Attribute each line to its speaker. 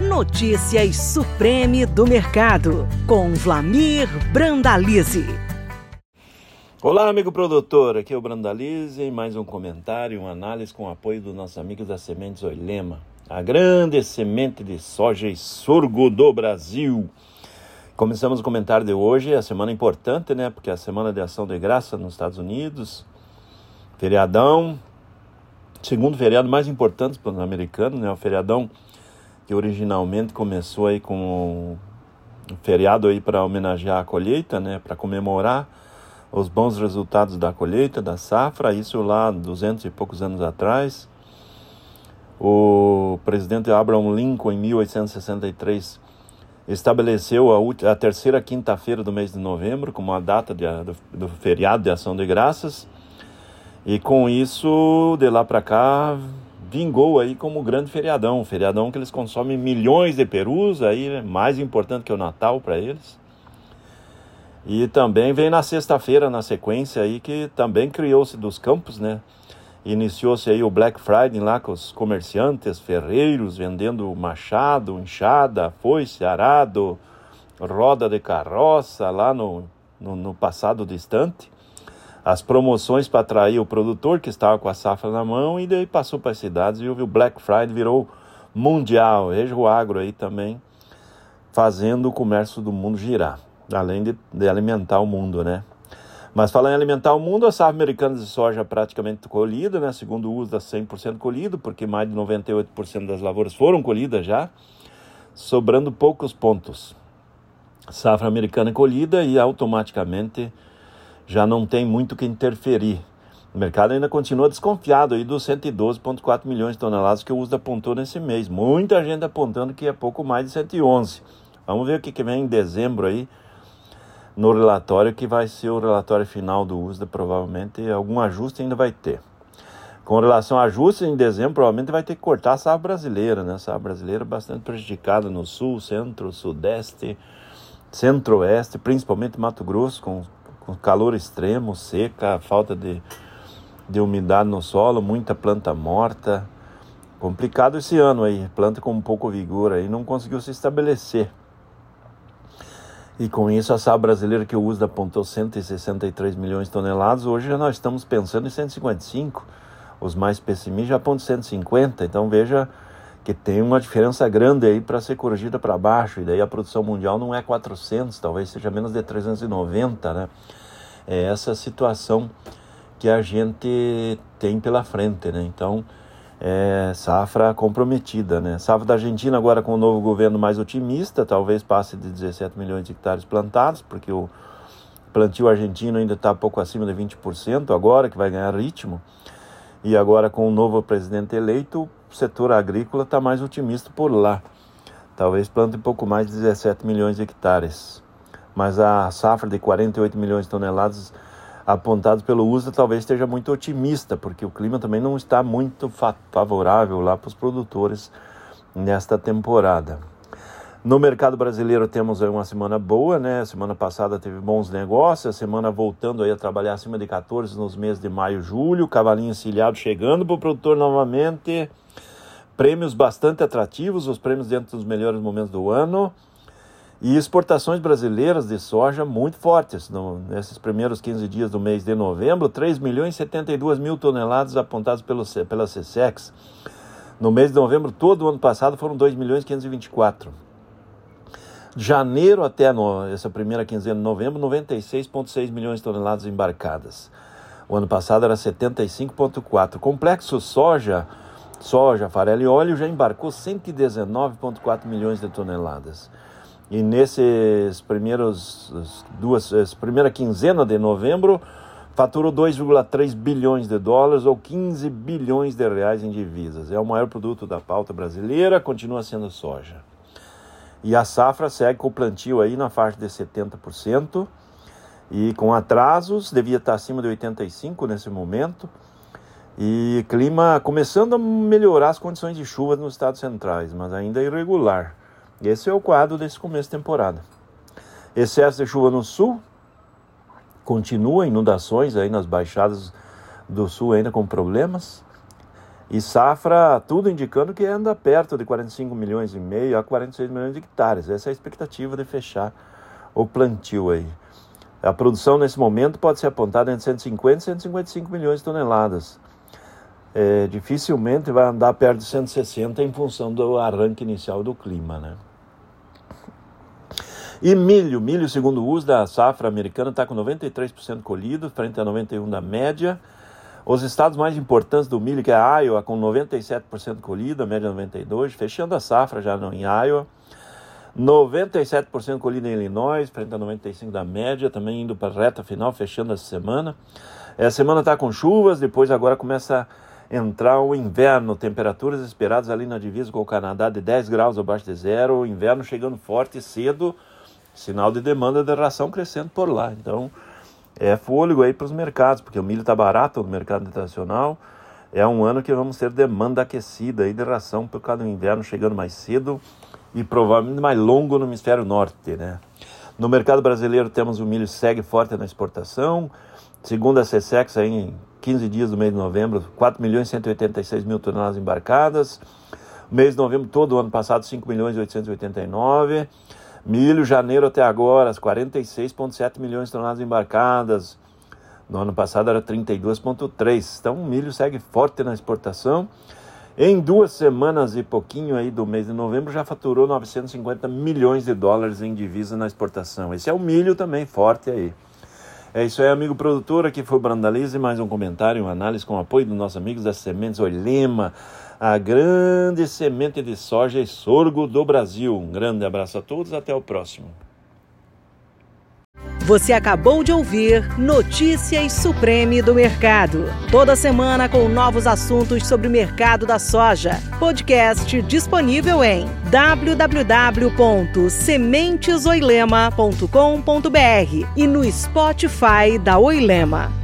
Speaker 1: Notícias Supreme do Mercado, com Vlamir Brandalize.
Speaker 2: Olá, amigo produtor, aqui é o Brandalize, mais um comentário, uma análise com o apoio dos nossos amigos da Sementes Oilema, a grande semente de soja e sorgo do Brasil. Começamos o comentário de hoje, a semana importante, né? Porque é a semana de ação de graça nos Estados Unidos, feriadão, segundo feriado mais importante para os americanos, né? O feriadão que originalmente começou aí com um feriado aí para homenagear a colheita, né, para comemorar os bons resultados da colheita, da safra, isso lá 200 e poucos anos atrás. O presidente Abraham Lincoln, em 1863, estabeleceu a, a terceira quinta-feira do mês de novembro como a data de, do, do feriado de ação de graças. E com isso, de lá para cá, vingou aí como grande feriadão, feriadão que eles consomem milhões de perus, aí né, mais importante que o Natal para eles. E também vem na sexta-feira, na sequência aí, que também criou-se dos campos, né? Iniciou-se aí o Black Friday lá com os comerciantes, ferreiros, vendendo machado, enxada, foice, arado, roda de carroça lá no, no, no passado distante as promoções para atrair o produtor que estava com a safra na mão e daí passou para as cidades e o Black Friday virou mundial, Rejo Agro aí também fazendo o comércio do mundo girar, além de, de alimentar o mundo, né? Mas falando em alimentar o mundo, a safra americana de soja praticamente colhida, né? Segundo o uso da 100% colhido, porque mais de 98% das lavouras foram colhidas já, sobrando poucos pontos. Safra americana colhida e automaticamente já não tem muito que interferir. O mercado ainda continua desconfiado aí dos 112,4 milhões de toneladas que o USDA apontou nesse mês. Muita gente apontando que é pouco mais de 111. Vamos ver o que, vem em dezembro aí no relatório, que vai ser o relatório final do USDA, provavelmente algum ajuste ainda vai ter. Com relação a ajustes, em dezembro provavelmente vai ter que cortar a safra brasileira, né? A safra brasileira bastante prejudicada no sul, centro, sudeste, centro-oeste, principalmente Mato Grosso, com com calor extremo, seca, falta de, de umidade no solo, muita planta morta. Complicado esse ano aí, planta com um pouco vigor aí não conseguiu se estabelecer. E com isso a safra brasileira que o USDA apontou 163 milhões de toneladas, hoje já nós estamos pensando em 155. Os mais pessimistas já apontam 150, então veja que tem uma diferença grande aí para ser corrigida para baixo, e daí a produção mundial não é 400, talvez seja menos de 390, né? É essa situação que a gente tem pela frente, né? Então, é safra comprometida, né? Safra da Argentina agora com o novo governo mais otimista, talvez passe de 17 milhões de hectares plantados, porque o plantio argentino ainda está pouco acima de 20% agora, que vai ganhar ritmo. E agora com o novo presidente eleito, o setor agrícola está mais otimista por lá. Talvez plante um pouco mais de 17 milhões de hectares. Mas a safra de 48 milhões de toneladas apontados pelo USDA talvez esteja muito otimista, porque o clima também não está muito favorável lá para os produtores nesta temporada. No mercado brasileiro temos uma semana boa, né? Semana passada teve bons negócios, a semana voltando aí a trabalhar acima de 14 nos meses de maio e julho, cavalinho encilhado chegando para o produtor novamente prêmios bastante atrativos, os prêmios dentro dos melhores momentos do ano. E exportações brasileiras de soja muito fortes. No, nesses primeiros 15 dias do mês de novembro, 3 milhões e 72 mil toneladas apontadas pelo, pela CSEX. No mês de novembro, todo o ano passado, foram 2 milhões e 524. De janeiro até no, essa primeira quinzena de novembro, 96,6 milhões de toneladas embarcadas. O ano passado era 75,4. Complexo soja soja, farelo e óleo já embarcou 119,4 milhões de toneladas. E nesses primeiros duas, essa primeira quinzena de novembro, faturou 2,3 bilhões de dólares ou 15 bilhões de reais em divisas. É o maior produto da pauta brasileira, continua sendo soja. E a safra segue com o plantio aí na faixa de 70%, e com atrasos, devia estar acima de 85% nesse momento. E clima começando a melhorar as condições de chuva nos estados centrais, mas ainda irregular. Esse é o quadro desse começo de temporada. Excesso de chuva no sul, continua inundações aí nas baixadas do sul ainda com problemas. E safra, tudo indicando que anda perto de 45 milhões e meio a 46 milhões de hectares. Essa é a expectativa de fechar o plantio aí. A produção nesse momento pode ser apontada entre 150 e 155 milhões de toneladas. É, dificilmente vai andar perto de 160 em função do arranque inicial do clima, né? E milho, milho segundo o uso da safra americana está com 93% colhido, frente a 91% da média. Os estados mais importantes do milho, que é a Iowa, com 97% colhido, a média 92%, fechando a safra já em Iowa. 97% colhido em Illinois, frente a 95% da média, também indo para a reta final, fechando essa semana. Essa semana está com chuvas, depois agora começa a entrar o inverno, temperaturas esperadas ali na divisa com o Canadá de 10 graus abaixo de zero, o inverno chegando forte e cedo, sinal de demanda de ração crescendo por lá. Então, é fôlego aí para os mercados, porque o milho está barato no mercado internacional. É um ano que vamos ter demanda aquecida aí de ração por causa do inverno chegando mais cedo e provavelmente mais longo no hemisfério norte, né? No mercado brasileiro temos o milho segue forte na exportação. Segundo a CSEX, aí 15 dias do mês de novembro, 4 milhões e 186 mil toneladas embarcadas. Mês de novembro todo o ano passado, 5 milhões e 889. Milho, janeiro até agora, 46,7 milhões de toneladas embarcadas. No ano passado era 32,3. Então o milho segue forte na exportação. Em duas semanas e pouquinho aí do mês de novembro já faturou 950 milhões de dólares em divisa na exportação. Esse é o milho também forte aí. É isso aí, amigo produtor. Aqui foi o Brandalize. Mais um comentário, uma análise com o apoio dos nossos amigos das Sementes Olema, a grande semente de soja e sorgo do Brasil. Um grande abraço a todos. Até o próximo.
Speaker 1: Você acabou de ouvir Notícias Supreme do Mercado. Toda semana com novos assuntos sobre o mercado da soja. Podcast disponível em www.sementesoilema.com.br e no Spotify da Oilema.